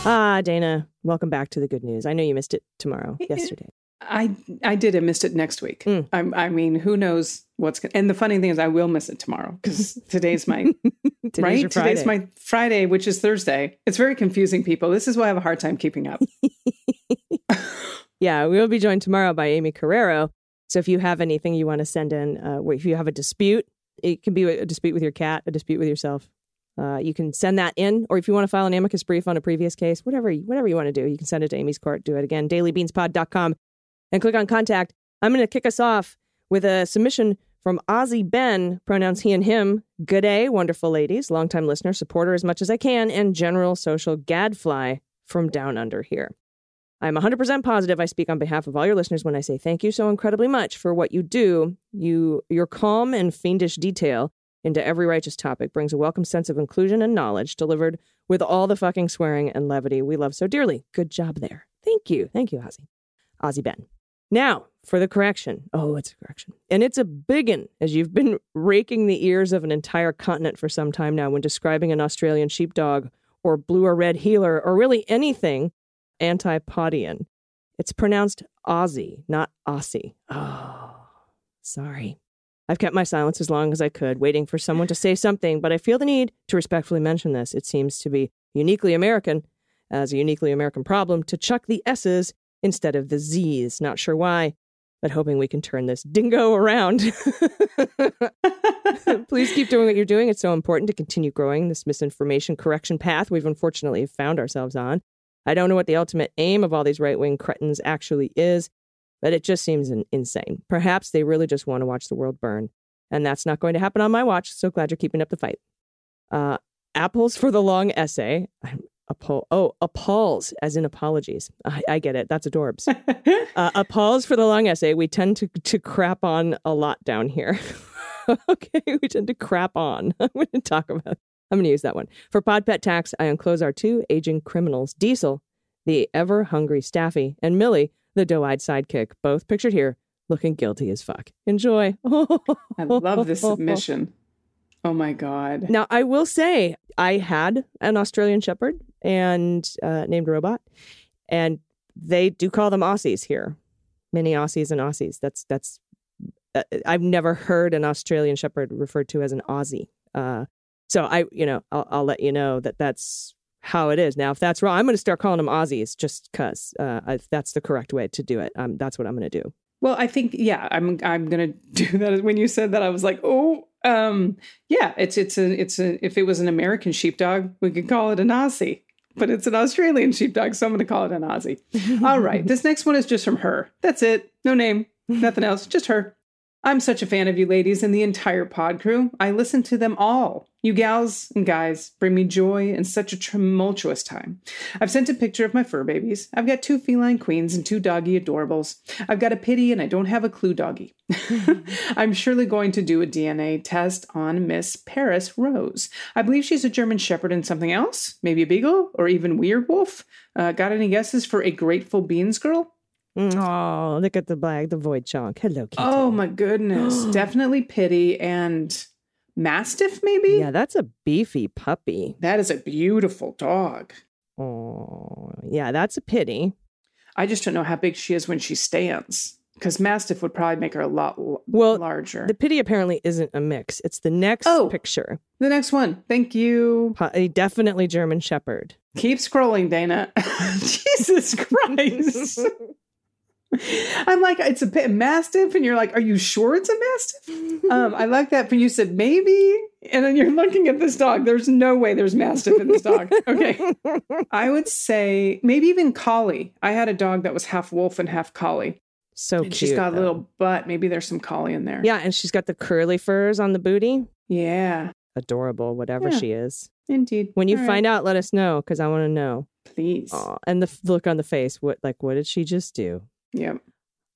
Ah, Dana, welcome back to the good news. I know you missed it tomorrow, yesterday. I I did. I missed it next week. Mm. I, I mean, who knows what's going? to And the funny thing is, I will miss it tomorrow because today's my Today's right. your Today's Friday. my Friday, which is Thursday. It's very confusing, people. This is why I have a hard time keeping up. Yeah, we will be joined tomorrow by Aimee Carrero. So if you have anything you want to send in, uh, if you have a dispute, it can be a dispute with your cat, a dispute with yourself, Uh, you can send that in, or if you want to file an amicus brief on a previous case, whatever, whatever you want to do, you can send it to Amy's Court. Do it again, dailybeanspod.com, and click on contact. I'm going to kick us off with a submission from Ozzy Ben, pronouns he and him. Good day, wonderful ladies, longtime listener, supporter as much as I can, and general social gadfly from down under here. I'm 100% positive I speak on behalf of all your listeners when I say thank you so incredibly much for what you do. You, your calm and fiendish detail into every righteous topic brings a welcome sense of inclusion and knowledge delivered with all the fucking swearing and levity we love so dearly. Good job there. Thank you. Thank you, Ozzy. Ozzy Ben. Now, for the correction. Oh, it's a correction. And it's a big one, as you've been raking the ears of an entire continent for some time now when describing an Australian sheepdog or blue or red heeler or really anything antipodian. It's pronounced Aussie, not Aussie. Oh, sorry. I've kept my silence as long as I could, waiting for someone to say something, but I feel the need to respectfully mention this. It seems to be uniquely American, as a uniquely American problem, to chuck the S's instead of the Z's. Not sure why, but hoping we can turn this dingo around. Please keep doing what you're doing. It's so important to continue growing this misinformation correction path we've unfortunately found ourselves on. I don't know what the ultimate aim of all these right wing cretins actually is, but it just seems insane. Perhaps they really just want to watch the world burn. And that's not going to happen on my watch. So glad you're keeping up the fight. Uh, apples for the long essay. I'm appall- oh, appalls, as in apologies. I, I get it. That's adorbs. uh, appalls for the long essay. We tend to, to crap on a lot down here. okay, we tend to crap on. I'm going to talk about I'm going to use that one. For Pod Pet Tax, I enclose our two aging criminals Diesel, the ever hungry Staffy, and Millie, the doe eyed sidekick, both pictured here, looking guilty as fuck. Enjoy. I love this submission. Oh my God. Now, I will say, I had an Australian Shepherd and uh, named Robot, and they do call them Aussies here. Many Aussies and Aussies. That's, that's, uh, I've never heard an Australian Shepherd referred to as an Aussie. Uh, so I, you know, I'll, I'll let you know that that's how it is. Now, if that's wrong, I'm going to start calling them Aussies just because uh, that's the correct way to do it. Um, that's what I'm going to do. Well, I think yeah, I'm I'm gonna do that. When you said that, I was like, oh, um, yeah, it's it's a it's a if it was an American sheepdog, we could call it an Aussie, but it's an Australian sheepdog, so I'm gonna call it an Aussie. All right, this next one is just from her. That's it. No name, nothing else, just her. I'm such a fan of you ladies and the entire pod crew. I listen to them all. You gals and guys bring me joy in such a tumultuous time. I've sent a picture of my fur babies. I've got two feline queens and two doggy adorables. I've got a pity and I don't have a clue doggy. I'm surely going to do a DNA test on Miss Paris Rose. I believe she's a German Shepherd and something else, maybe a Beagle or even Weird Wolf. Uh, got any guesses for a Grateful Beans girl? Oh, look at the bag, the void chunk. Hello, Kitty. Oh my goodness. Definitely pity and Mastiff, maybe? yeah, that's a beefy puppy. That is a beautiful dog. Oh, yeah, that's a pity. I just don't know how big she is when she stands. Because Mastiff would probably make her a lot l- Well, larger. The pity apparently isn't a mix. It's the next Oh. picture. the next one. Thank you. A definitely German Shepherd. Keep scrolling, Dana. Jesus Christ. I'm like, it's a bit mastiff, and you're like, are you sure it's a mastiff? Um, I like that. But you said maybe, and then you're looking at this dog. There's no way there's mastiff in this dog. Okay, I would say maybe even collie. I had a dog that was half wolf and half collie, So and cute. she's got a little butt. Maybe there's some collie in there. Yeah, and she's got the curly furs on the booty. yeah, Adorable, whatever Yeah. she is. indeed. When you All right, find out, let us know because I want to know. please. Aw, and the look on the face. What like what did she just do? Yep.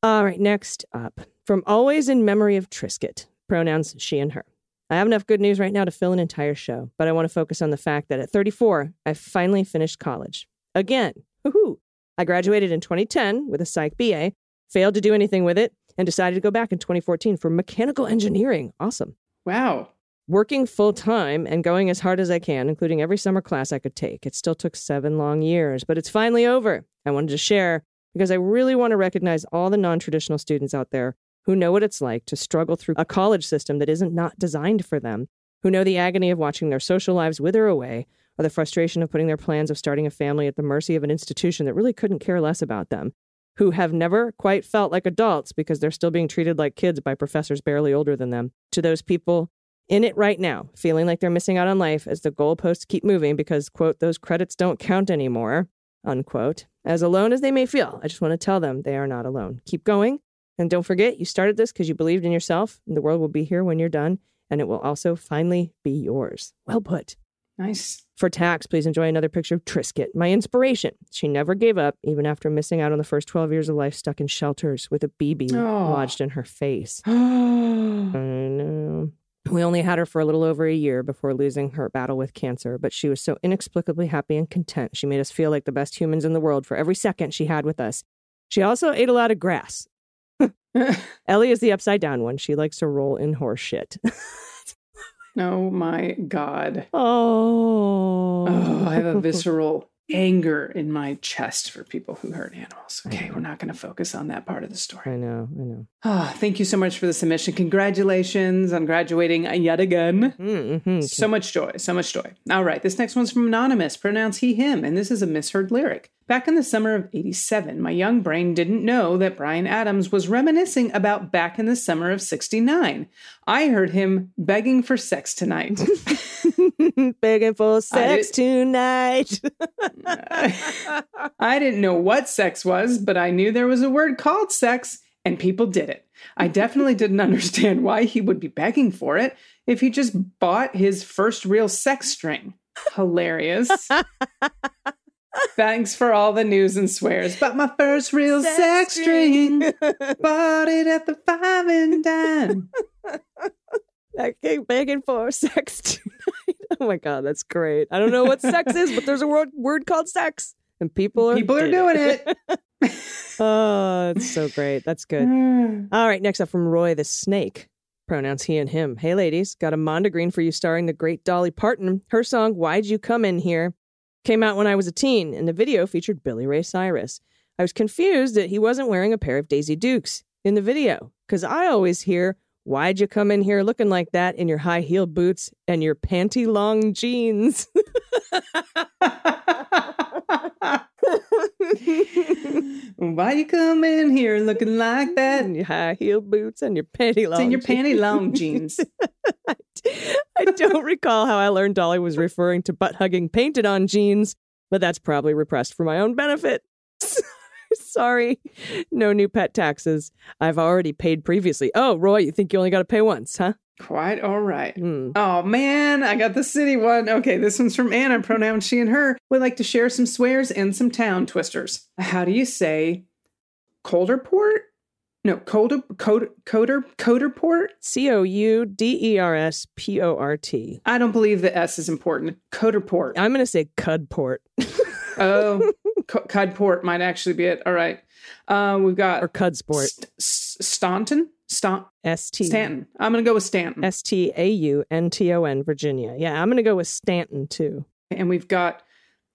All right, next up. From Always in Memory of Trisket, pronouns she and her. I have enough good news right now to fill an entire show, but I want to focus on the fact that at 34, I finally finished college. Again. Woohoo! I graduated in 2010 with a psych BA, failed to do anything with it, and decided to go back in 2014 for mechanical engineering. Awesome. Wow. Working full time and going as hard as I can, including every summer class I could take. It still took seven long years, but it's finally over. I wanted to share because I really want to recognize all the non traditional students out there who know what it's like to struggle through a college system that isn't not designed for them, who know the agony of watching their social lives wither away, or the frustration of putting their plans of starting a family at the mercy of an institution that really couldn't care less about them, who have never quite felt like adults because they're still being treated like kids by professors barely older than them. To those people, in it right now, feeling like they're missing out on life as the goalposts keep moving because, quote, those credits don't count anymore, unquote. As alone as they may feel, I just want to tell them they are not alone. Keep going. And don't forget, you started this because you believed in yourself, and the world will be here when you're done, and it will also finally be yours. Well put. Nice. For tax, please enjoy another picture of Trisket, my inspiration. She never gave up, even after missing out on the first 12 years of life stuck in shelters with a BB Oh. lodged in her face. I know. We only had her for a little over a year before losing her battle with cancer, but she was so inexplicably happy and content. She made us feel like the best humans in the world for every second she had with us. She also ate a lot of grass. Ellie is the upside down one. She likes to roll in horse shit. oh my God. oh. Oh, I have a visceral anger in my chest for people who hurt animals. Okay, we're not going to focus on that part of the story. I know, I know. Ah, thank you so much for the submission. Congratulations on graduating yet again. Mm-hmm. So much joy, so much joy. All right, this next one's from Anonymous, pronounce he, him, and this is a misheard lyric. Back in the summer of 87, my young brain didn't know that Bryan Adams was reminiscing about back in the summer of 69. I heard him begging for sex tonight. Begging for sex did- tonight. I didn't know what sex was, but I knew there was a word called sex, and people did it. I definitely didn't understand why he would be begging for it if he just bought his first real sex string. Hilarious. Thanks for all the news and swears. But my first real sex, string, bought it at the five and dime. I keep begging for sex tonight. oh my god, that's great. I don't know what sex is, but there's a word word called sex, and people are People are doing it. oh, it's so great. That's good. All right, next up from Roy the Snake. Pronouns he and him. Hey, ladies, got a Mondegreen for you starring the great Dolly Parton. Her song, Why'd You Come In Here, came out when I was a teen, and the video featured Billy Ray Cyrus. I was confused that he wasn't wearing a pair of Daisy Dukes in the video, because I always hear, Why'd you come in here looking like that in your high heel boots and your panty long jeans? Why you come in here looking like that? In your high heel boots and your panty long It's in your jeans. panty long jeans. I don't recall how I learned Dolly was referring to butt hugging painted on jeans, but that's probably repressed for my own benefit. Sorry, no new pet taxes. I've already paid previously. Oh, Roy, you think you only got to pay once, huh? Quite all right. Hmm. Oh man, I got the city one. Okay, this one's from Anna, pronoun she and her. Would like to share some swears and some town twisters. How do you say Colderport? No, Colder, Coder, Coder, Coderport? C O U D E R S P O R T. I don't believe the S is important. Coderport. I'm going to say Cudport Oh, Cudport might actually be it. All right. Uh, we've got or Cudsport. St- Staunton? Stan- S T Stanton. I'm going to go with Stanton. S T A U N T O N, Virginia. Yeah, I'm going to go with Stanton too. and we've got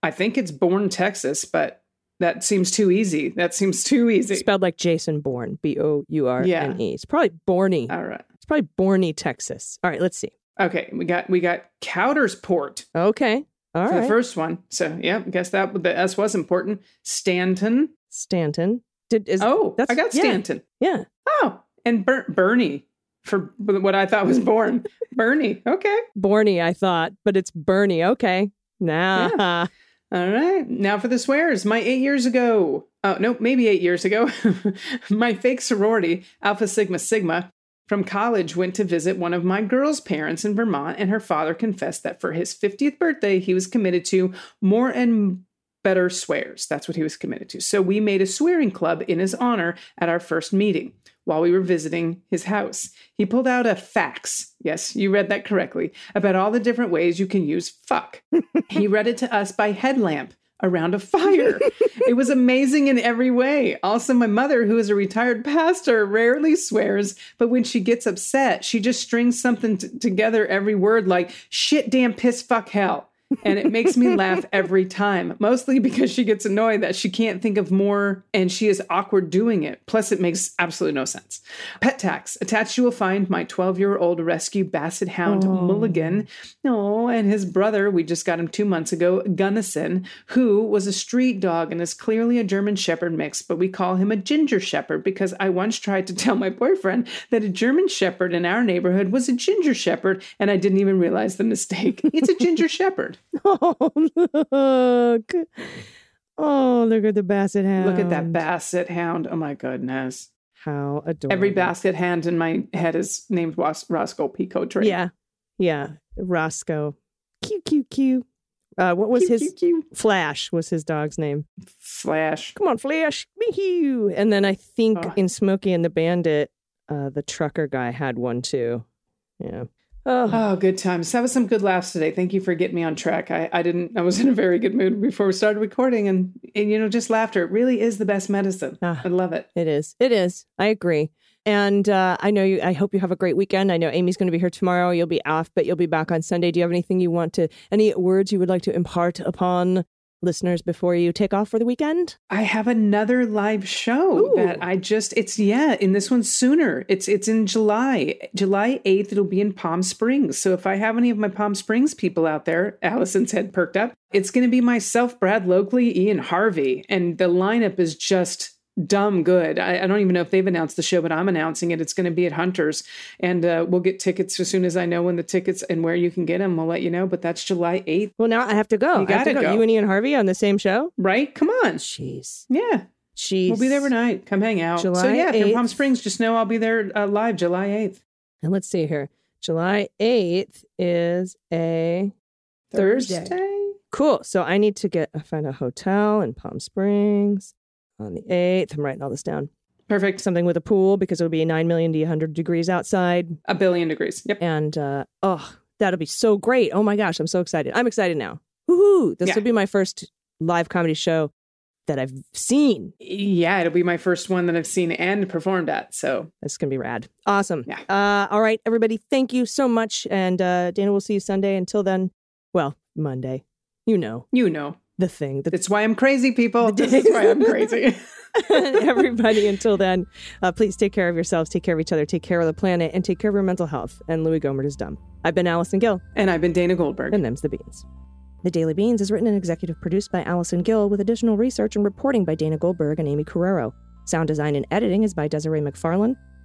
i think it's born texas but that seems too easy that seems too easy Spelled like Jason Bourne, B O U R N E. It's probably Borny. all right It's probably Borny, Texas. All right, let's see. okay we got we got cowdersport Okay. All the first one so yeah I guess that the s was important stanton Stanton. Did is oh that's- i got yeah. stanton yeah. oh and Ber- bernie for what i thought was born bernie okay Borney, I thought, but it's Bernie. Okay. Nah. All right. Now for the swears. My eight years ago, oh, no, maybe eight years ago, my fake sorority, Alpha Sigma Sigma, from college went to visit one of my girl's parents in Vermont, and her father confessed that for his 50th birthday, he was committed to more and better swears. That's what he was committed to. So we made a swearing club in his honor at our first meeting while we were visiting his house. He pulled out a fax. Yes, you read that correctly. About all the different ways you can use fuck. he read it to us by headlamp around a fire. it was amazing in every way. Also, my mother, who is a retired pastor, rarely swears, but when she gets upset, she just strings something t- together every word like shit, damn, piss, fuck, hell. And it makes me laugh every time, mostly because she gets annoyed that she can't think of more and she is awkward doing it. Plus, it makes absolutely no sense. Pet tax. Attached, you will find my 12 year old rescue basset hound oh. Mulligan. Oh, and his brother, we just got him two months ago, Gunnison, who was a street dog and is clearly a German Shepherd mix, but we call him a Ginger Shepherd because I once tried to tell my boyfriend that a German Shepherd in our neighborhood was a Ginger Shepherd, and I didn't even realize the mistake. It's a Ginger Shepherd. Oh, look. Oh, look at the basset hound. Look at that basset hound. Oh my goodness. How adorable. Every basket hound in my head is named Ros- Roscoe P. Coltrane. Yeah. Yeah. Roscoe. Q, Q, Q. Uh, what was his Flash was his dog's name. Flash. Come on, Flash. Mew. And then I think Oh. in Smokey and the Bandit, uh, the trucker guy had one too. Yeah. Oh, Oh, good times. That was some good laughs today. Thank you for getting me on track. I, I didn't, I was in a very good mood before we started recording and, and, you know, just laughter. It really is the best medicine. Ah. I love it. it is. It is. I agree. And uh, I know you. I hope you have a great weekend. I know Aimee's going to be here tomorrow. You'll be off, but you'll be back on Sunday. Do you have anything you want to, any words you would like to impart upon listeners before you take off for the weekend? I have another live show Ooh. that I just it's yeah, in this one sooner. It's it's in July. July 8th it'll be in Palm Springs. So if I have any of my Palm Springs people out there, Allison's head perked up. It's going to be myself, Brad Loekle, Ian Harvey, and the lineup is just dumb good. I, I don't even know if they've announced the show, but I'm announcing it. It's going to be at Hunters, and uh, we'll get tickets as soon as I know when the tickets and where you can get them. We'll let you know. But that's July 8th, Well, now I have to go. You I gotta go. You and Ian Harvey on the same show? right? Come on, Jeez. yeah. Jeez. We'll be there overnight. Come hang out. so July yeah, if you're in Palm Springs, just know I'll be there uh, live July 8th. And let's see here. July 8th is a Thursday. Thursday. cool. So I need to get find a hotel in Palm Springs on the 8th. I'm writing all this down. Perfect. Something with a pool because it'll be 9 million to 100 degrees outside. A billion degrees. Yep. And uh, oh, that'll be so great. Oh my gosh, I'm so excited. I'm excited now. Woohoo! This Yeah. will be my first live comedy show that I've seen. Yeah, it'll be my first one that I've seen and performed at. So That's going to be rad. Awesome. Yeah. Uh, all right, everybody, thank you so much. And uh, Dana, we'll see you Sunday. Until then, well, Monday. You know, you know, the thing. The that's why I'm crazy, people. This is why I'm crazy. Everybody, until then, uh, please take care of yourselves, take care of each other, take care of the planet, and take care of your mental health. And Louie Gohmert is dumb. I've been Allison Gill, and I've been Dana Goldberg. and them's the beans. The Daily Beans is written and executive produced by Allison Gill, with additional research and reporting by Dana Goldberg and Aimee Carrero. Sound design and editing is by Desiree McFarlane,